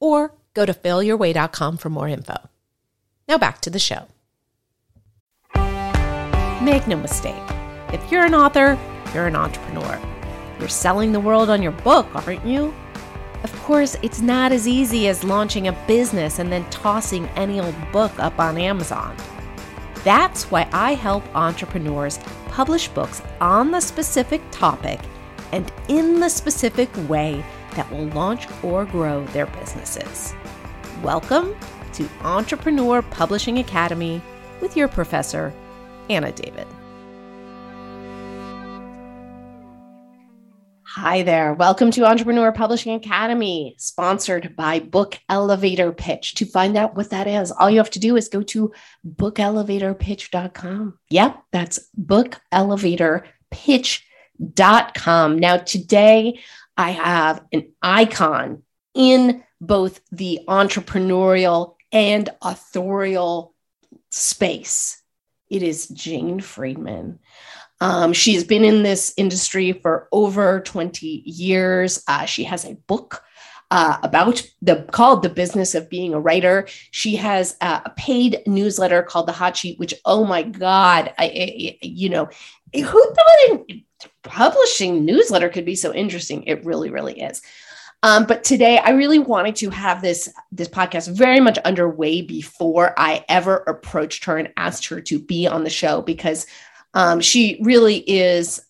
or go to failyourway.com for more info. Now back to the show. Make no mistake, if you're an author, you're an entrepreneur. You're selling the world on your book, aren't you? Of course, it's not as easy as launching a business and then tossing any old book up on Amazon. That's why I help entrepreneurs publish books on the specific topic and in the specific way that will launch or grow their businesses. Welcome to Entrepreneur Publishing Academy with your professor, Anna David. Hi there. Welcome to Entrepreneur Publishing Academy, sponsored by Book Elevator Pitch. To find out what that is, all you have to do is go to bookelevatorpitch.com. Yep, that's bookelevatorpitch.com. Now, today I have an icon in both the entrepreneurial and authorial space. It is Jane Friedman. Um, she's been in this industry for over 20 years. Uh, she has a book uh, about the called the business of being a writer. She has a paid newsletter called the Hot Sheet, which oh my god, I, I you know, who thought a publishing newsletter could be so interesting? It really, really is. Um, but today, I really wanted to have this this podcast very much underway before I ever approached her and asked her to be on the show because um, she really is.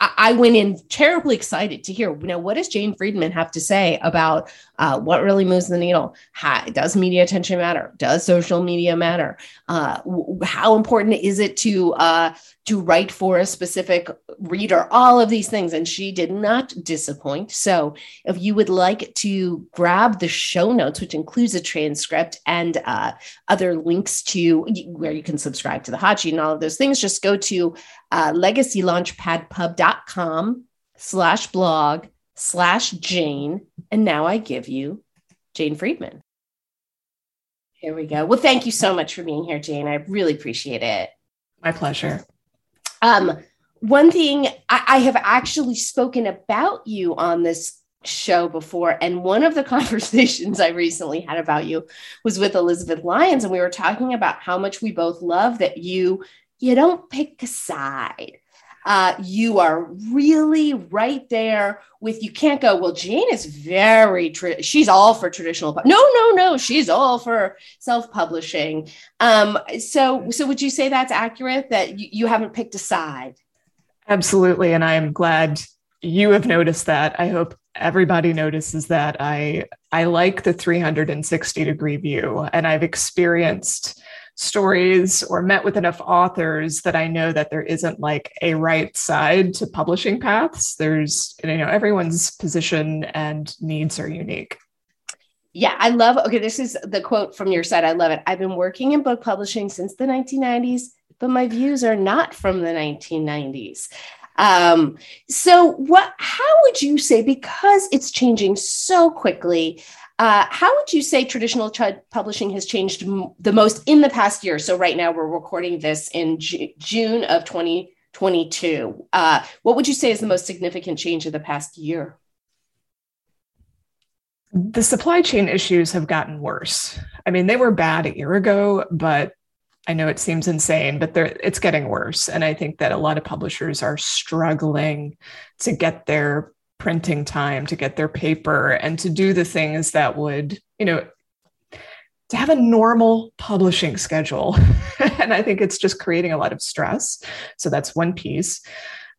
I, went in terribly excited to hear, you know, what does Jane Friedman have to say about uh, what really moves the needle? How, does media attention matter? Does social media matter? Uh, how important is it to uh, to write for a specific reader? All of these things, and she did not disappoint. So, if you would like to grab the show notes, which includes a transcript and uh, other links to where you can subscribe to the sheet and all of those things, just go to uh, legacylaunchpadpub.com slash blog slash Jane. And now I give you Jane Friedman. Here we go. Well, thank you so much for being here, Jane. I really appreciate it. My pleasure. Um, one thing I, I have actually spoken about you on this show before. And one of the conversations I recently had about you was with Elizabeth Lyons. And we were talking about how much we both love that you you don't pick a side. Uh, you are really right there with you can't go well jane is very tra- she's all for traditional pu-. no no no she's all for self-publishing. Um, so so would you say that's accurate that you, you haven't picked a side? Absolutely and i'm glad you have noticed that. I hope everybody notices that. I i like the 360 degree view and i've experienced stories or met with enough authors that I know that there isn't like a right side to publishing paths. There's, you know, everyone's position and needs are unique. Yeah, I love. Okay, this is the quote from your site. I love it. I've been working in book publishing since the 1990s, but my views are not from the 1990s. Um, so, what? How would you say? Because it's changing so quickly. Uh, how would you say traditional ch- publishing has changed m- the most in the past year? So right now we're recording this in Ju- June of 2022. Uh, what would you say is the most significant change of the past year? The supply chain issues have gotten worse. I mean, they were bad a year ago, but I know it seems insane, but it's getting worse. And I think that a lot of publishers are struggling to get their printing time to get their paper and to do the things that would, you know, to have a normal publishing schedule. and I think it's just creating a lot of stress. So that's one piece.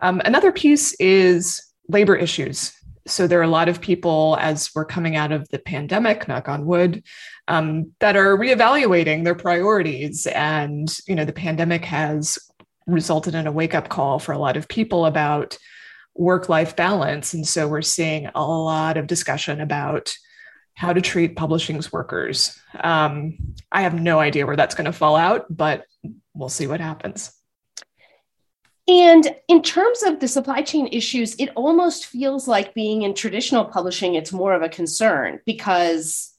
Um, another piece is labor issues. So there are a lot of people, as we're coming out of the pandemic, knock on wood, um, that are reevaluating their priorities. And you know, the pandemic has resulted in a wake up call for a lot of people about work life balance. And so we're seeing a lot of discussion about how to treat publishing's workers. Um, I have no idea where that's going to fall out, but we'll see what happens. And in terms of the supply chain issues, it almost feels like being in traditional publishing, it's more of a concern because,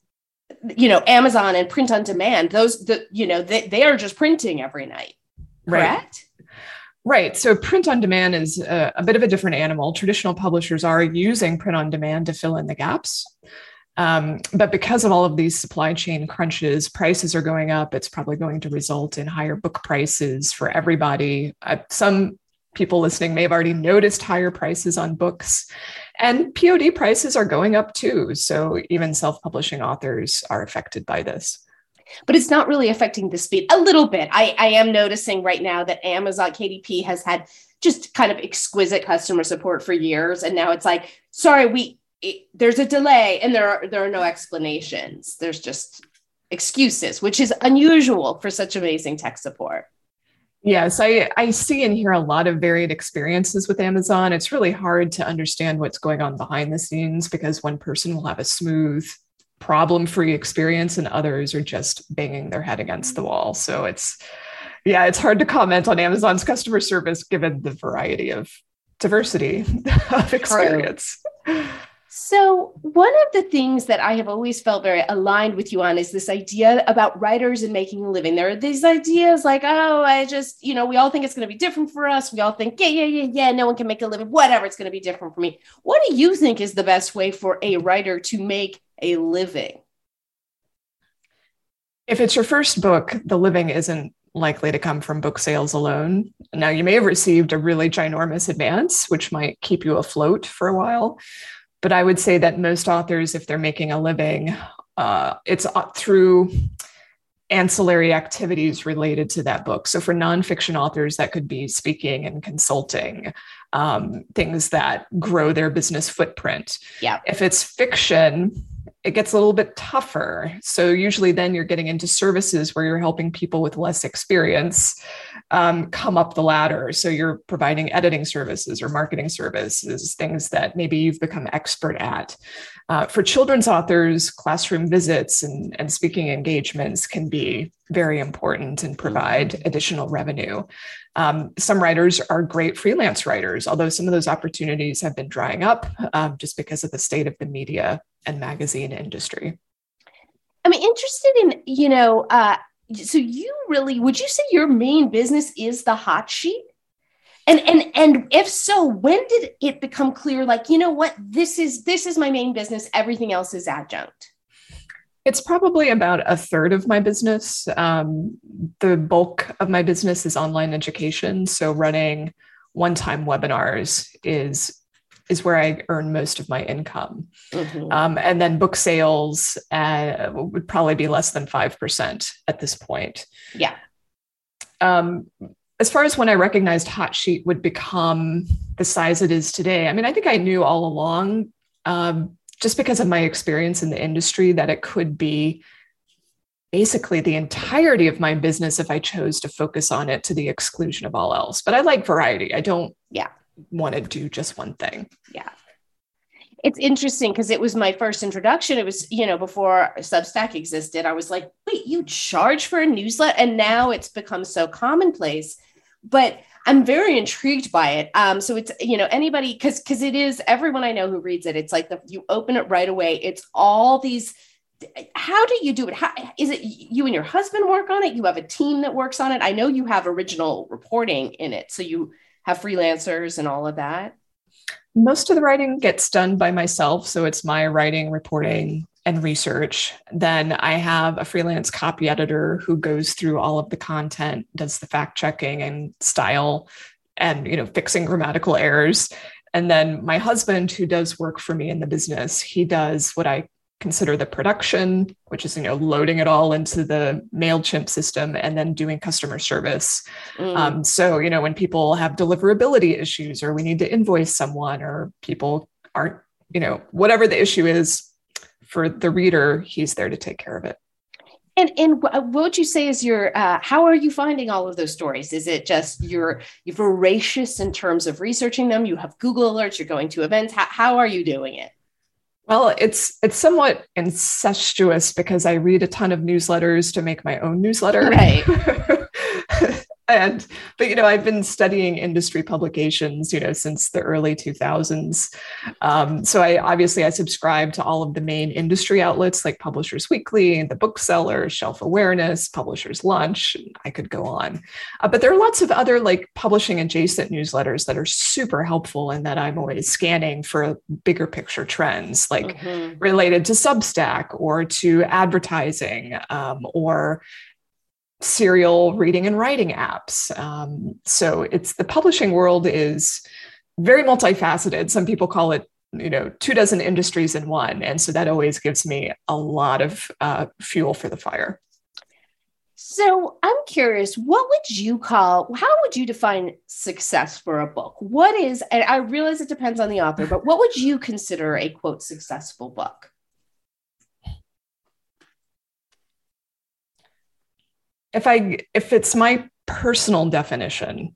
you know, Amazon and print on demand, those, the, you know, they, they are just printing every night, correct? Right. So print on demand is a, a bit of a different animal. Traditional publishers are using print on demand to fill in the gaps. Um, but because of all of these supply chain crunches, prices are going up. It's probably going to result in higher book prices for everybody. Uh, some people listening may have already noticed higher prices on books, and POD prices are going up too. So even self publishing authors are affected by this. But it's not really affecting the speed. A little bit. I, I am noticing right now that Amazon KDP has had just kind of exquisite customer support for years. And now it's like, sorry, we it, there's a delay and there are there are no explanations there's just excuses which is unusual for such amazing tech support yes i i see and hear a lot of varied experiences with amazon it's really hard to understand what's going on behind the scenes because one person will have a smooth problem free experience and others are just banging their head against the wall so it's yeah it's hard to comment on amazon's customer service given the variety of diversity of experience True. So, one of the things that I have always felt very aligned with you on is this idea about writers and making a living. There are these ideas like, oh, I just, you know, we all think it's going to be different for us. We all think, yeah, yeah, yeah, yeah, no one can make a living, whatever, it's going to be different for me. What do you think is the best way for a writer to make a living? If it's your first book, the living isn't likely to come from book sales alone. Now, you may have received a really ginormous advance, which might keep you afloat for a while but I would say that most authors, if they're making a living, uh, it's uh, through ancillary activities related to that book. So for nonfiction authors, that could be speaking and consulting, um, things that grow their business footprint. Yeah. If it's fiction, it gets a little bit tougher. So usually then you're getting into services where you're helping people with less experience um, come up the ladder. So you're providing editing services or marketing services, things that maybe you've become expert at. Uh, for children's authors, classroom visits and, and speaking engagements can be very important and provide additional revenue. Um, some writers are great freelance writers, although some of those opportunities have been drying up um, just because of the state of the media and magazine industry. I'm interested in, you know, uh, so you really would you say your main business is the hot sheet and and and if so when did it become clear like you know what this is this is my main business everything else is adjunct it's probably about a third of my business um, the bulk of my business is online education so running one-time webinars is is where I earn most of my income. Mm-hmm. Um, and then book sales uh, would probably be less than 5% at this point. Yeah. Um, as far as when I recognized Hot Sheet would become the size it is today, I mean, I think I knew all along, um, just because of my experience in the industry, that it could be basically the entirety of my business if I chose to focus on it to the exclusion of all else. But I like variety. I don't yeah want to do just one thing. Yeah. It's interesting because it was my first introduction. It was, you know, before Substack existed. I was like, wait, you charge for a newsletter? And now it's become so commonplace. But I'm very intrigued by it. Um, so it's, you know, anybody, because because it is everyone I know who reads it, it's like the you open it right away. It's all these how do you do it? How, is it you and your husband work on it? You have a team that works on it. I know you have original reporting in it, so you have freelancers and all of that? Most of the writing gets done by myself. So it's my writing, reporting, and research. Then I have a freelance copy editor who goes through all of the content, does the fact checking and style and you know fixing grammatical errors and then my husband who does work for me in the business he does what i consider the production, which is you know loading it all into the Mailchimp system and then doing customer service. Mm. Um, so you know when people have deliverability issues or we need to invoice someone or people aren't you know whatever the issue is for the reader, he's there to take care of it. And and what would you say is your uh, how are you finding all of those stories? Is it just you're you're voracious in terms of researching them? You have Google alerts. You're going to events. How, how are you doing it? Well, it's it's somewhat incestuous because I read a ton of newsletters to make my own newsletter. Right. and but you know i've been studying industry publications you know since the early 2000s um, so i obviously i subscribe to all of the main industry outlets like publishers weekly the bookseller shelf awareness publishers lunch i could go on uh, but there are lots of other like publishing adjacent newsletters that are super helpful and that i'm always scanning for bigger picture trends like mm-hmm. related to substack or to advertising um, or serial reading and writing apps. Um, so it's the publishing world is very multifaceted. Some people call it, you know, two dozen industries in one. And so that always gives me a lot of uh, fuel for the fire. So I'm curious, what would you call, how would you define success for a book? What is, and I realize it depends on the author, but what would you consider a quote successful book? If I if it's my personal definition,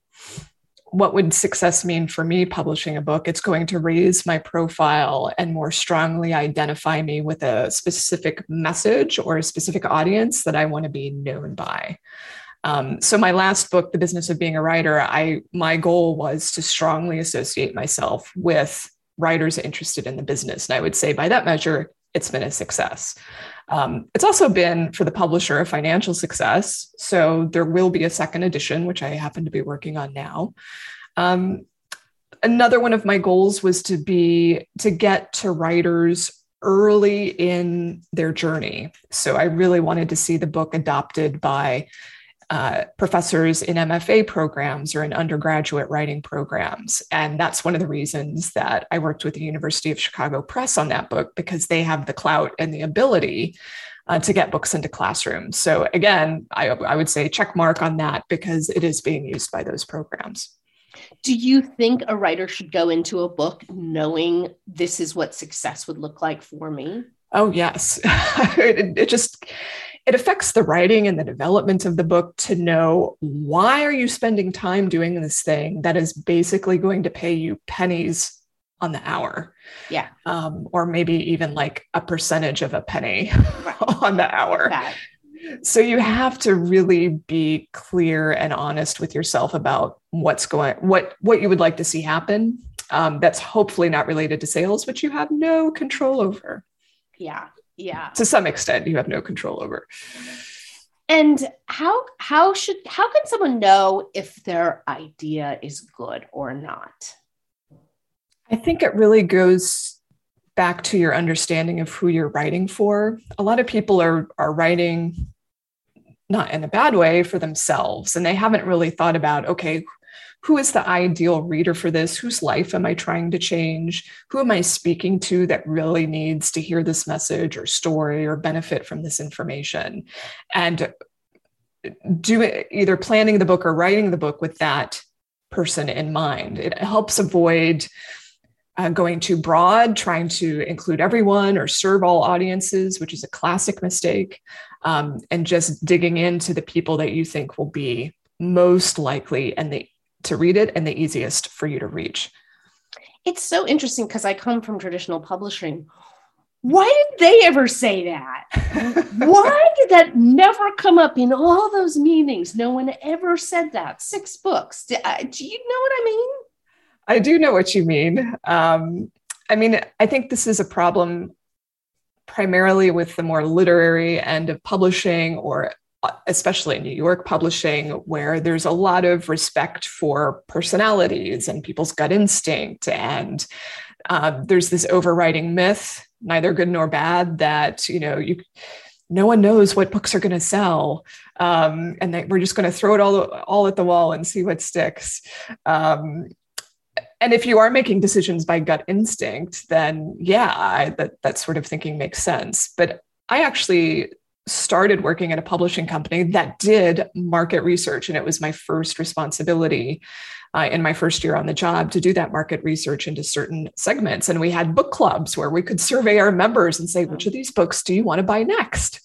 what would success mean for me publishing a book? It's going to raise my profile and more strongly identify me with a specific message or a specific audience that I want to be known by. Um, so my last book, The Business of Being a Writer, I my goal was to strongly associate myself with writers interested in the business. And I would say by that measure, it's been a success. Um, it's also been for the publisher a financial success. So there will be a second edition, which I happen to be working on now. Um, another one of my goals was to be to get to writers early in their journey. So I really wanted to see the book adopted by uh, professors in MFA programs or in undergraduate writing programs. And that's one of the reasons that I worked with the University of Chicago Press on that book because they have the clout and the ability uh, to get books into classrooms. So again, I, I would say check mark on that because it is being used by those programs. Do you think a writer should go into a book knowing this is what success would look like for me? Oh, yes. it, it just, it affects the writing and the development of the book to know why are you spending time doing this thing that is basically going to pay you pennies on the hour. Yeah. Um, or maybe even like a percentage of a penny on the hour. So you have to really be clear and honest with yourself about what's going what what you would like to see happen. Um, that's hopefully not related to sales which you have no control over yeah yeah. To some extent you have no control over. And how how should how can someone know if their idea is good or not? I think it really goes back to your understanding of who you're writing for. A lot of people are are writing not in a bad way for themselves and they haven't really thought about okay who is the ideal reader for this? Whose life am I trying to change? Who am I speaking to that really needs to hear this message or story or benefit from this information? And do it, either planning the book or writing the book with that person in mind. It helps avoid uh, going too broad, trying to include everyone or serve all audiences, which is a classic mistake, um, and just digging into the people that you think will be most likely and the to read it and the easiest for you to reach. It's so interesting because I come from traditional publishing. Why did they ever say that? Why did that never come up in all those meetings? No one ever said that. Six books. Do, uh, do you know what I mean? I do know what you mean. Um, I mean, I think this is a problem primarily with the more literary end of publishing or especially in New York publishing, where there's a lot of respect for personalities and people's gut instinct. And um, there's this overriding myth, neither good nor bad, that, you know, you no one knows what books are going to sell. Um, and that we're just going to throw it all, all at the wall and see what sticks. Um, and if you are making decisions by gut instinct, then yeah, I, that, that sort of thinking makes sense. But I actually started working at a publishing company that did market research. And it was my first responsibility uh, in my first year on the job to do that market research into certain segments. And we had book clubs where we could survey our members and say, which of these books do you want to buy next?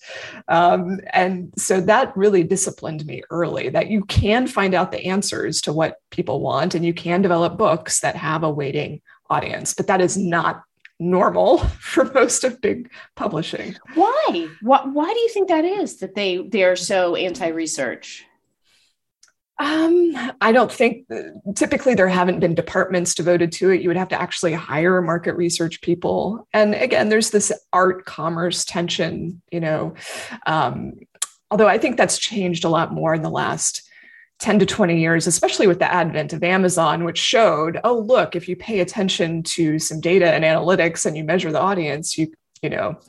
Um, and so that really disciplined me early that you can find out the answers to what people want and you can develop books that have a waiting audience, but that is not normal for most of big publishing. Why? Why, why do you think that is that they they're so anti-research? Um, I don't think typically there haven't been departments devoted to it. You would have to actually hire market research people. And again, there's this art commerce tension, you know. Um, although I think that's changed a lot more in the last 10 to 20 years, especially with the advent of Amazon, which showed, oh, look, if you pay attention to some data and analytics and you measure the audience, you, you know,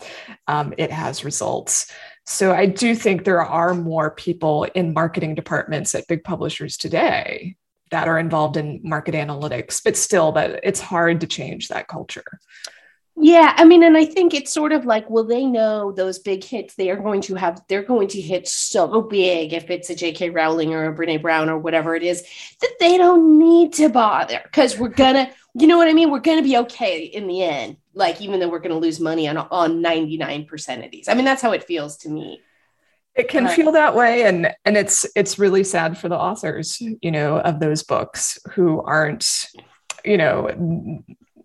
um, it has results. So I do think there are more people in marketing departments at big publishers today that are involved in market analytics, but still that it's hard to change that culture. Yeah, I mean, and I think it's sort of like, well, they know those big hits they are going to have, they're going to hit so big if it's a J.K. Rowling or a Brene Brown or whatever it is, that they don't need to bother because we're gonna, you know what I mean? We're gonna be okay in the end. Like, even though we're gonna lose money on on 99% of these. I mean, that's how it feels to me. It can feel that way. And and it's it's really sad for the authors, you know, of those books who aren't, you know,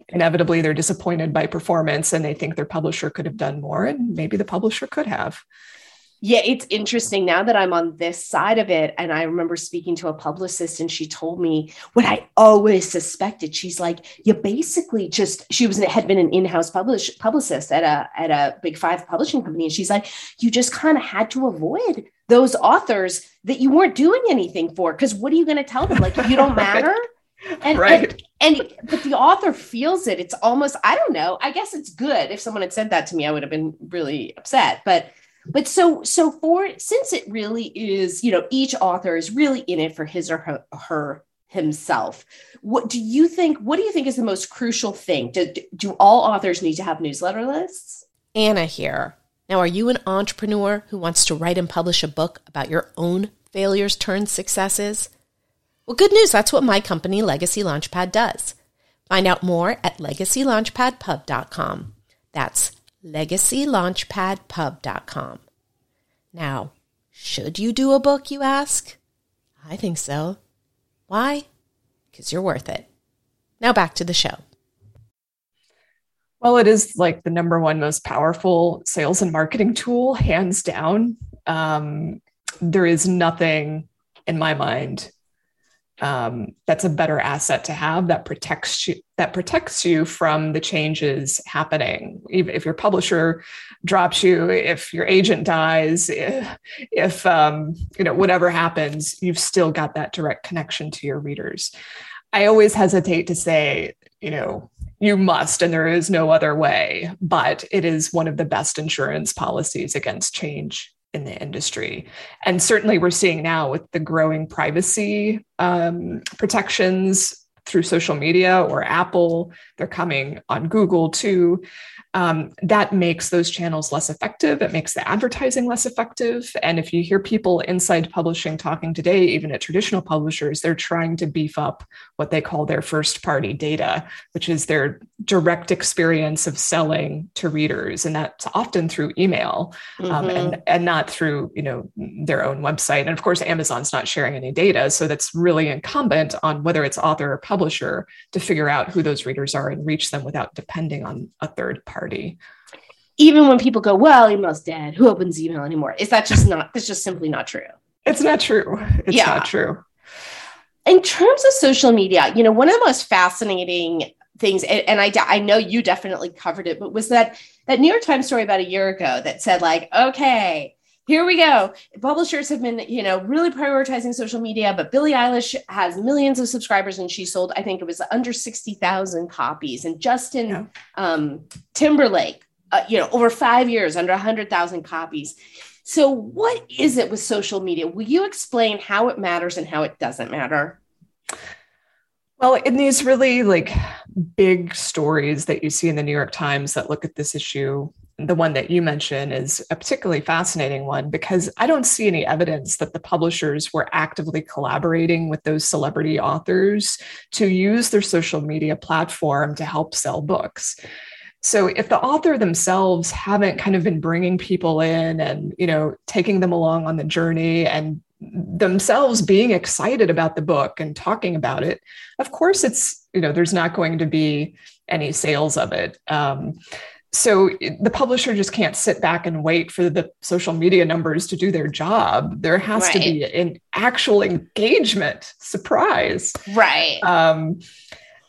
inevitably they're disappointed by performance and they think their publisher could have done more and maybe the publisher could have. Yeah it's interesting now that i'm on this side of it and i remember speaking to a publicist and she told me what i always suspected. She's like you basically just she was had been an in-house publish, publicist at a at a big five publishing company and she's like you just kind of had to avoid those authors that you weren't doing anything for because what are you going to tell them? Like you don't matter and, right. And, and but the author feels it. It's almost, I don't know. I guess it's good. If someone had said that to me, I would have been really upset. But but so so for since it really is, you know, each author is really in it for his or her, her himself. What do you think? What do you think is the most crucial thing? Do, do all authors need to have newsletter lists? Anna here. Now, are you an entrepreneur who wants to write and publish a book about your own failures turned successes? Well, good news, that's what my company, Legacy Launchpad, does. Find out more at legacylaunchpadpub.com. That's legacylaunchpadpub.com. Now, should you do a book, you ask? I think so. Why? Because you're worth it. Now back to the show. Well, it is like the number one most powerful sales and marketing tool, hands down. Um, there is nothing in my mind um, that's a better asset to have that protects you that protects you from the changes happening. If your publisher drops you if your agent dies if, if um, you know whatever happens you've still got that direct connection to your readers. I always hesitate to say you know you must and there is no other way but it is one of the best insurance policies against change in the industry. And certainly we're seeing now with the growing privacy um, protections through social media or Apple, they're coming on Google too um, that makes those channels less effective. It makes the advertising less effective. And if you hear people inside publishing talking today, even at traditional publishers, they're trying to beef up what they call their first party data, which is their direct experience of selling to readers. And that's often through email um, mm-hmm. and, and not through you know their own website. And of course, Amazon's not sharing any data. So that's really incumbent on whether it's author or publisher to figure out who those readers are and reach them without depending on a third party party. Even when people go, well, email's dead. Who opens email anymore? Is that just not, that's just simply not true. It's not true. It's yeah. not true. In terms of social media, you know, one of the most fascinating things, and, and I, I know you definitely covered it, but was that that New York Times story about a year ago that said like, okay, here we go. Publishers have been, you know, really prioritizing social media, but Billie Eilish has millions of subscribers and she sold, I think it was under 60,000 copies. And Justin yeah. um, Timberlake, uh, you know, over five years, under 100,000 copies. So, what is it with social media? Will you explain how it matters and how it doesn't matter? Well, in these really like big stories that you see in the New York Times that look at this issue the one that you mentioned is a particularly fascinating one because I don't see any evidence that the publishers were actively collaborating with those celebrity authors to use their social media platform to help sell books. So if the author themselves haven't kind of been bringing people in and, you know, taking them along on the journey and themselves being excited about the book and talking about it, of course, it's, you know, there's not going to be any sales of it. Um, so the publisher just can't sit back and wait for the social media numbers to do their job. There has right. to be an actual engagement. Surprise. Right. Um,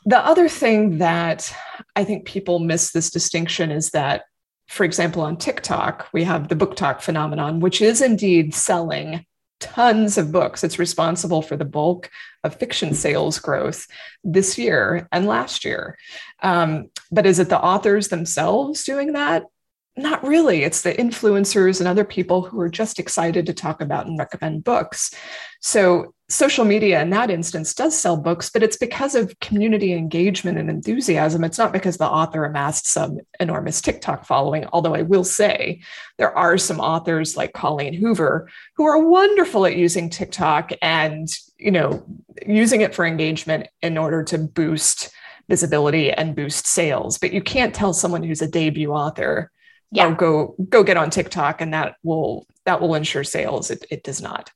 the other thing that I think people miss this distinction is that, for example, on TikTok, we have the BookTok phenomenon, which is indeed selling tons of books. It's responsible for the bulk of fiction sales growth this year and last year. Um, but is it the authors themselves doing that? Not really. It's the influencers and other people who are just excited to talk about and recommend books. So social media in that instance does sell books, but it's because of community engagement and enthusiasm. It's not because the author amassed some enormous TikTok following. Although I will say there are some authors like Colleen Hoover who are wonderful at using TikTok and, you know, using it for engagement in order to boost visibility and boost sales. But you can't tell someone who's a debut author, yeah. oh, go go get on TikTok and that will that will ensure sales. It, it does not.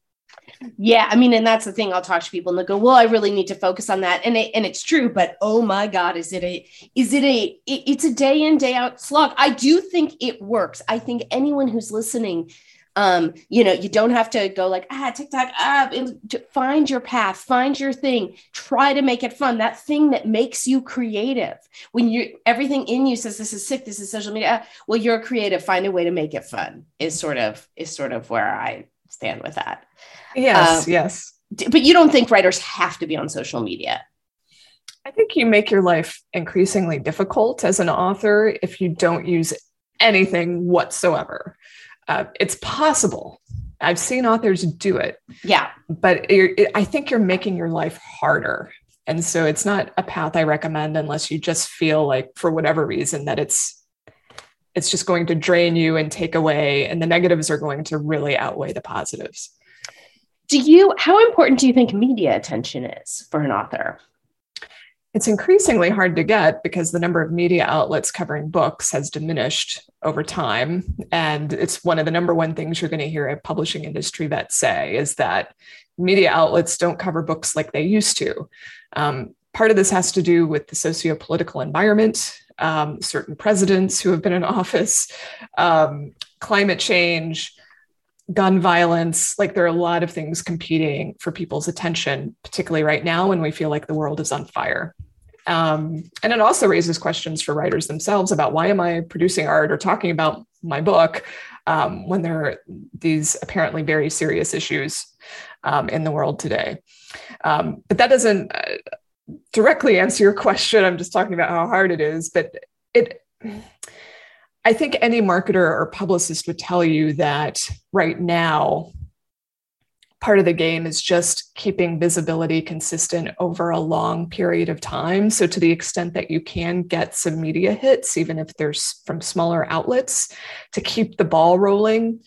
Yeah, I mean, and that's the thing. I'll talk to people and they go, "Well, I really need to focus on that," and it, and it's true. But oh my God, is it a is it a it, it's a day in day out slog? I do think it works. I think anyone who's listening, um, you know, you don't have to go like ah TikTok ah. Find your path, find your thing. Try to make it fun. That thing that makes you creative. When you everything in you says this is sick, this is social media. Well, you're creative. Find a way to make it fun. Is sort of is sort of where I stand with that. Yes, um, yes. But you don't think writers have to be on social media? I think you make your life increasingly difficult as an author if you don't use anything whatsoever. Uh, it's possible. I've seen authors do it. Yeah. But I think you're making your life harder. And so it's not a path I recommend unless you just feel like, for whatever reason, that it's it's just going to drain you and take away and the negatives are going to really outweigh the positives do you how important do you think media attention is for an author it's increasingly hard to get because the number of media outlets covering books has diminished over time. And it's one of the number one things you're going to hear a publishing industry vet say is that media outlets don't cover books like they used to. Um, part of this has to do with the socio-political environment um, certain presidents who have been in office, um, climate change, gun violence. Like there are a lot of things competing for people's attention, particularly right now when we feel like the world is on fire. Um, and it also raises questions for writers themselves about why am I producing art or talking about my book um, when there are these apparently very serious issues um, in the world today. Um, but that doesn't uh, directly answer your question. I'm just talking about how hard it is, but it I think any marketer or publicist would tell you that right now part of the game is just keeping visibility consistent over a long period of time. So, to the extent that you can get some media hits, even if they're from smaller outlets, to keep the ball rolling,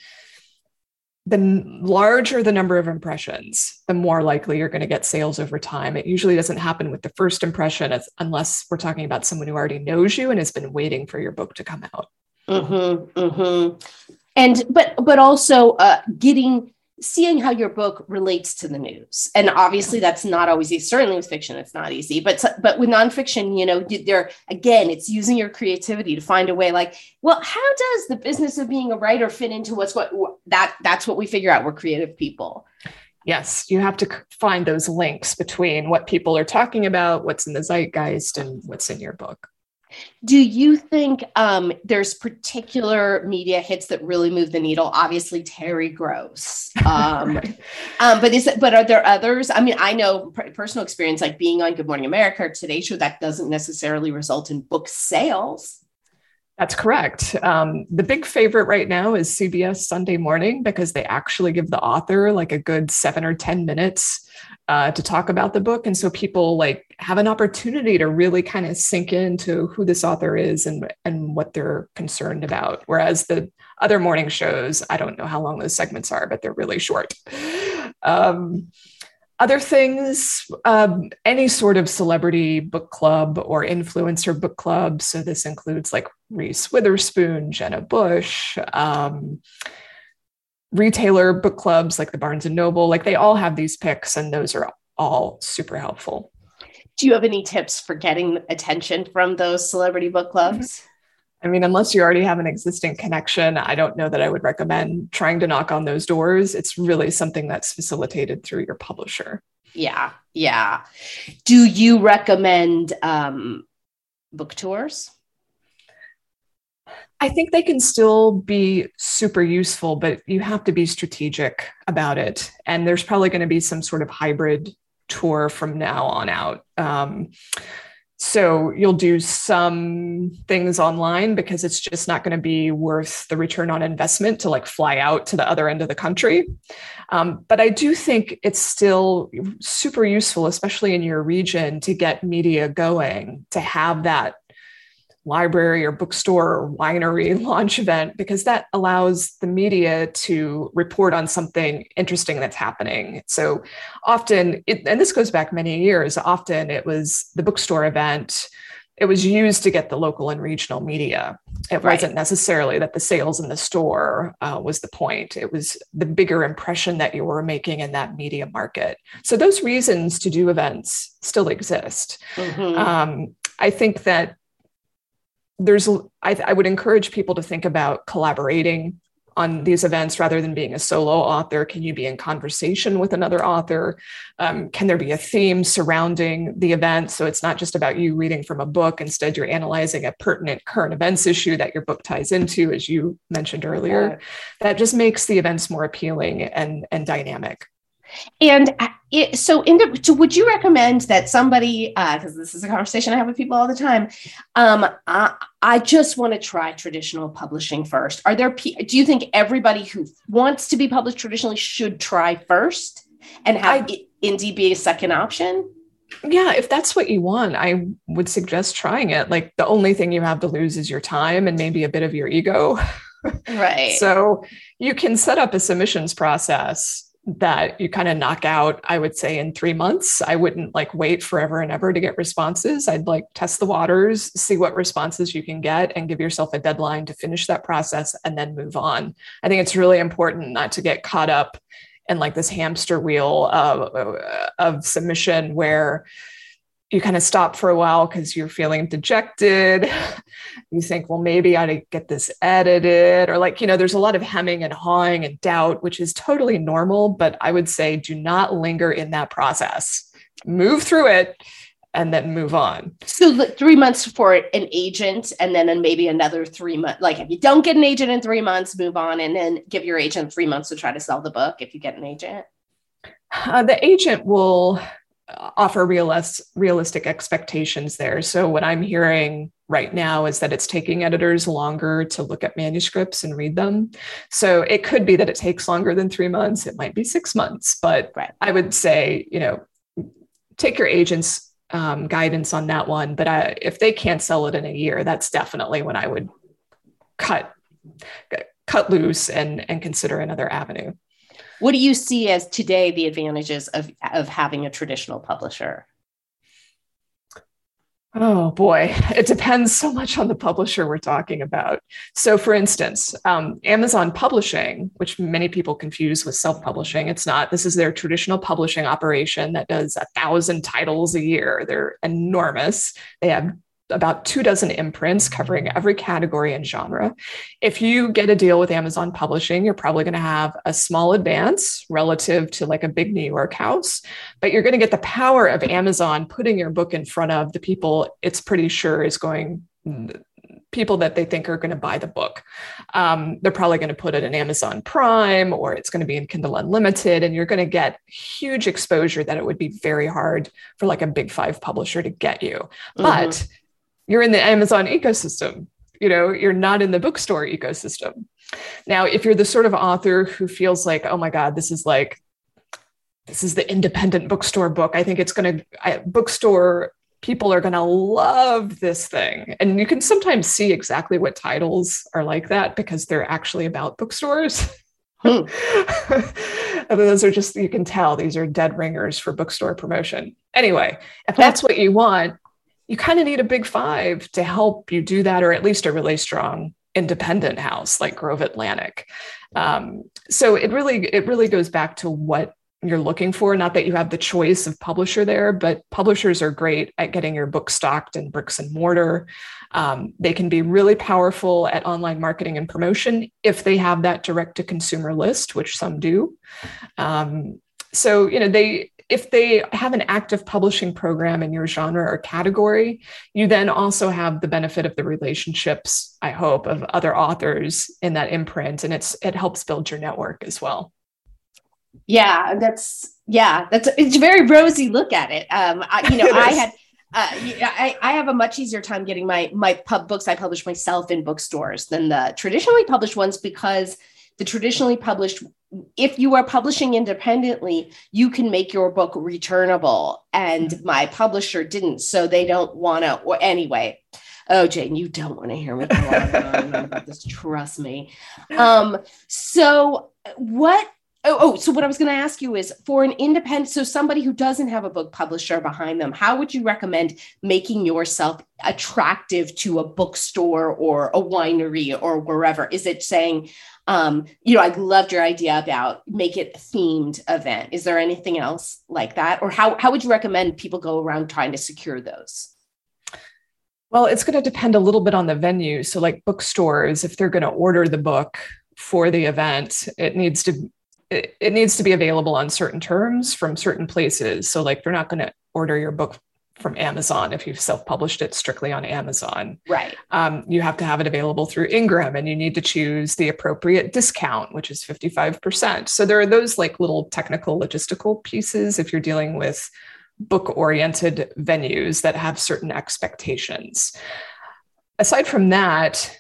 the larger the number of impressions, the more likely you're going to get sales over time. It usually doesn't happen with the first impression unless we're talking about someone who already knows you and has been waiting for your book to come out. Mm-hmm, mm-hmm. And but but also uh, getting seeing how your book relates to the news. And obviously that's not always easy. Certainly with fiction it's not easy. But but with nonfiction you know there again it's using your creativity to find a way like well how does the business of being a writer fit into what's what that that's what we figure out. We're creative people. Yes you have to find those links between what people are talking about what's in the zeitgeist and what's in your book do you think um, there's particular media hits that really move the needle? Obviously, Terry Gross, um, right. um, but is it, but are there others? I mean, I know personal experience like being on Good Morning America or Today Show that doesn't necessarily result in book sales. That's correct. Um, the big favorite right now is CBS Sunday Morning because they actually give the author like a good seven or 10 minutes uh, to talk about the book. And so people like have an opportunity to really kind of sink into who this author is and, and what they're concerned about. Whereas the other morning shows, I don't know how long those segments are, but they're really short. Um, other things, um, any sort of celebrity book club or influencer book club. So this includes like Reese Witherspoon, Jenna Bush, um, retailer book clubs like the Barnes and Noble, like they all have these picks, and those are all super helpful. Do you have any tips for getting attention from those celebrity book clubs? I mean, unless you already have an existing connection, I don't know that I would recommend trying to knock on those doors. It's really something that's facilitated through your publisher. Yeah, yeah. Do you recommend um, book tours? I think they can still be super useful, but you have to be strategic about it. And there's probably going to be some sort of hybrid tour from now on out. Um, so you'll do some things online because it's just not going to be worth the return on investment to like fly out to the other end of the country. Um, but I do think it's still super useful, especially in your region, to get media going, to have that library or bookstore or winery launch event because that allows the media to report on something interesting that's happening. So often, it, and this goes back many years, often it was the bookstore event. It was used to get the local and regional media. It right. wasn't necessarily that the sales in the store uh, was the point. It was the bigger impression that you were making in that media market. So those reasons to do events still exist. Mm-hmm. Um, I think that there's I, I would encourage people to think about collaborating on these events rather than being a solo author? Can you be in conversation with another author? Um, can there be a theme surrounding the event? So it's not just about you reading from a book. Instead, you're analyzing a pertinent current events issue that your book ties into, as you mentioned earlier. Yeah. That just makes the events more appealing and, and dynamic. And it, so, in, so, would you recommend that somebody, because uh, this is a conversation I have with people all the time, um, I, I just want to try traditional publishing first. Are there? Do you think everybody who wants to be published traditionally should try first and have I, indie be a second option? Yeah, if that's what you want, I would suggest trying it. Like the only thing you have to lose is your time and maybe a bit of your ego. Right. so you can set up a submissions process that you kind of knock out, I would say, in three months. I wouldn't like wait forever and ever to get responses. I'd like test the waters, see what responses you can get, and give yourself a deadline to finish that process and then move on. I think it's really important not to get caught up in like this hamster wheel of, of submission where you kind of stop for a while because you're feeling dejected. You think, well, maybe I get this edited, or like, you know, there's a lot of hemming and hawing and doubt, which is totally normal. But I would say do not linger in that process. Move through it and then move on. So three months for an agent, and then maybe another three months. Like if you don't get an agent in three months, move on, and then give your agent three months to try to sell the book. If you get an agent, uh, the agent will offer realist, realistic expectations there. So, what I'm hearing right now is that it's taking editors longer to look at manuscripts and read them. So, it could be that it takes longer than three months, it might be six months, but right. I would say, you know, take your agent's um, guidance on that one. But I, if they can't sell it in a year, that's definitely when I would cut cut loose and and consider another avenue. What do you see as today the advantages of, of having a traditional publisher? Oh boy, it depends so much on the publisher we're talking about. So, for instance, um, Amazon Publishing, which many people confuse with self publishing, it's not. This is their traditional publishing operation that does a thousand titles a year. They're enormous. They have about two dozen imprints covering every category and genre. If you get a deal with Amazon Publishing, you're probably going to have a small advance relative to like a big New York house, but you're going to get the power of Amazon putting your book in front of the people it's pretty sure is going people that they think are going to buy the book. Um, they're probably going to put it in Amazon Prime or it's going to be in Kindle Unlimited, and you're going to get huge exposure that it would be very hard for like a big five publisher to get you. Mm-hmm. But you're in the Amazon ecosystem. You know, you're not in the bookstore ecosystem. Now, if you're the sort of author who feels like, oh my God, this is like, this is the independent bookstore book, I think it's going to, bookstore people are going to love this thing. And you can sometimes see exactly what titles are like that because they're actually about bookstores. Hmm. and those are just, you can tell these are dead ringers for bookstore promotion. Anyway, if that's what you want, you kind of need a big five to help you do that, or at least a really strong independent house like Grove Atlantic. Um, so it really it really goes back to what you're looking for. Not that you have the choice of publisher there, but publishers are great at getting your book stocked in bricks and mortar. Um, they can be really powerful at online marketing and promotion if they have that direct to consumer list, which some do. Um, so you know they if they have an active publishing program in your genre or category, you then also have the benefit of the relationships, I hope, of other authors in that imprint. And it's it helps build your network as well. Yeah, that's yeah, that's it's a very rosy look at it. Um, I, you know, I had uh, I, I have a much easier time getting my my pub books I publish myself in bookstores than the traditionally published ones because the traditionally published if you are publishing independently you can make your book returnable. And mm-hmm. my publisher didn't so they don't want to or anyway. Oh jane you don't want to hear me about this. Trust me. Um so what Oh, oh, so what I was going to ask you is for an independent, so somebody who doesn't have a book publisher behind them, how would you recommend making yourself attractive to a bookstore or a winery or wherever? Is it saying, um, you know, I loved your idea about make it a themed event. Is there anything else like that? Or how, how would you recommend people go around trying to secure those? Well, it's going to depend a little bit on the venue. So, like bookstores, if they're going to order the book for the event, it needs to it, it needs to be available on certain terms from certain places. So, like, they're not going to order your book from Amazon if you've self-published it strictly on Amazon. Right. Um, you have to have it available through Ingram, and you need to choose the appropriate discount, which is 55%. So there are those like little technical logistical pieces if you're dealing with book-oriented venues that have certain expectations. Aside from that,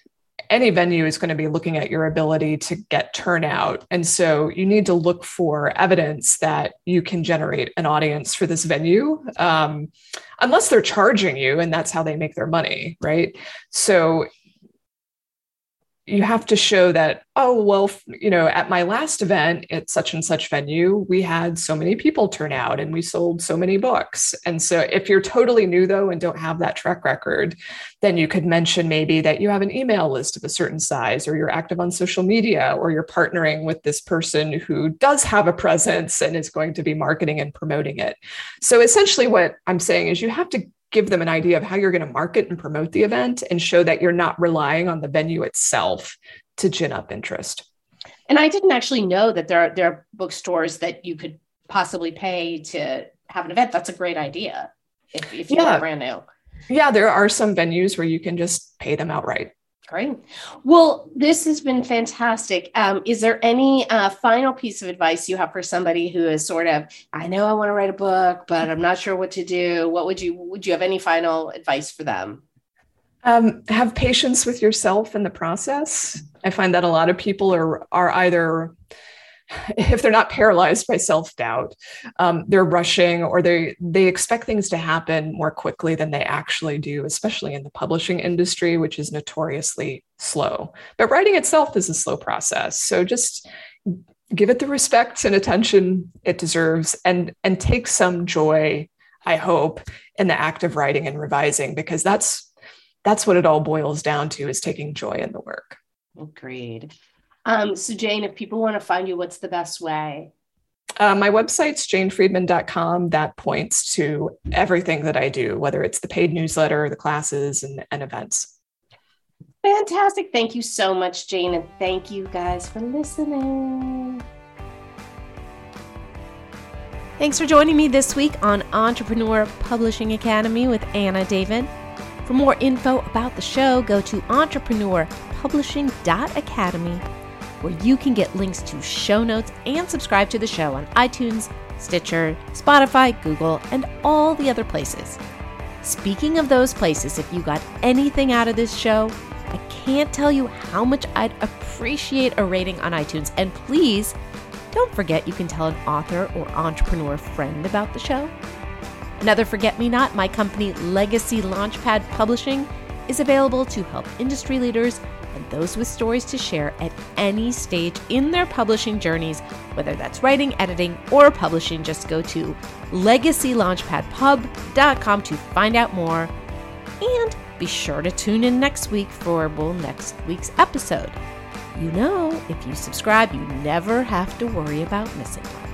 any venue is going to be looking at your ability to get turnout. And so you need to look for evidence that you can generate an audience for this venue, um, unless they're charging you and that's how they make their money, right? So you have to show that oh well you know at my last event at such and such venue we had so many people turn out and we sold so many books. And so if you're totally new though and don't have that track record then you could mention maybe that you have an email list of a certain size or you're active on social media or you're partnering with this person who does have a presence and is going to be marketing and promoting it. So essentially what i'm saying is you have to give them an idea of how you're going to market and promote the event and show that you're not relying on the venue itself to gin up interest. And I didn't actually know that there are, there are bookstores that you could possibly pay to have an event. That's a great idea if, if you're yeah. brand new. Yeah, there are some venues where you can just pay them outright. Great. Well, this has been fantastic. Um, is there any uh, final piece of advice you have for somebody who is sort of, I know I want to write a book, but I'm not sure what to do? What would you would you have any final advice for them? Um, have patience with yourself in the process. I find that a lot of people are are either if they're not paralyzed by self-doubt um, they're rushing or they they expect things to happen more quickly than they actually do especially in the publishing industry which is notoriously slow. But writing itself is a slow process. So just give it the respect and attention it deserves and and take some joy i hope in the act of writing and revising because that's that's what it all boils down to is taking joy in the work. Agreed um, so, Jane, if people want to find you, what's the best way? Uh, my website's janefriedman.com. That points to everything that I do, whether it's the paid newsletter, the classes, and, and events. Fantastic. Thank you so much, Jane. And thank you guys for listening. Thanks for joining me this week on Entrepreneur Publishing Academy with Anna David. For more info about the show, go to entrepreneurpublishing.academy where you can get links to show notes and subscribe to the show on iTunes, Stitcher, Spotify, Google, and all the other places. Speaking of those places, if you got anything out of this show, I can't tell you how much I'd appreciate a rating on iTunes. And please don't forget you can tell an author or entrepreneur friend about the show. Another Forget Me Not, my company Legacy Launchpad Publishing, is available to help industry leaders those with stories to share at any stage in their publishing journeys, whether that's writing, editing, or publishing. Just go to legacylaunchpadpub.com to find out more. And Be sure to tune in next week for well next week's episode. You know, if you subscribe, you never have to worry about missing one.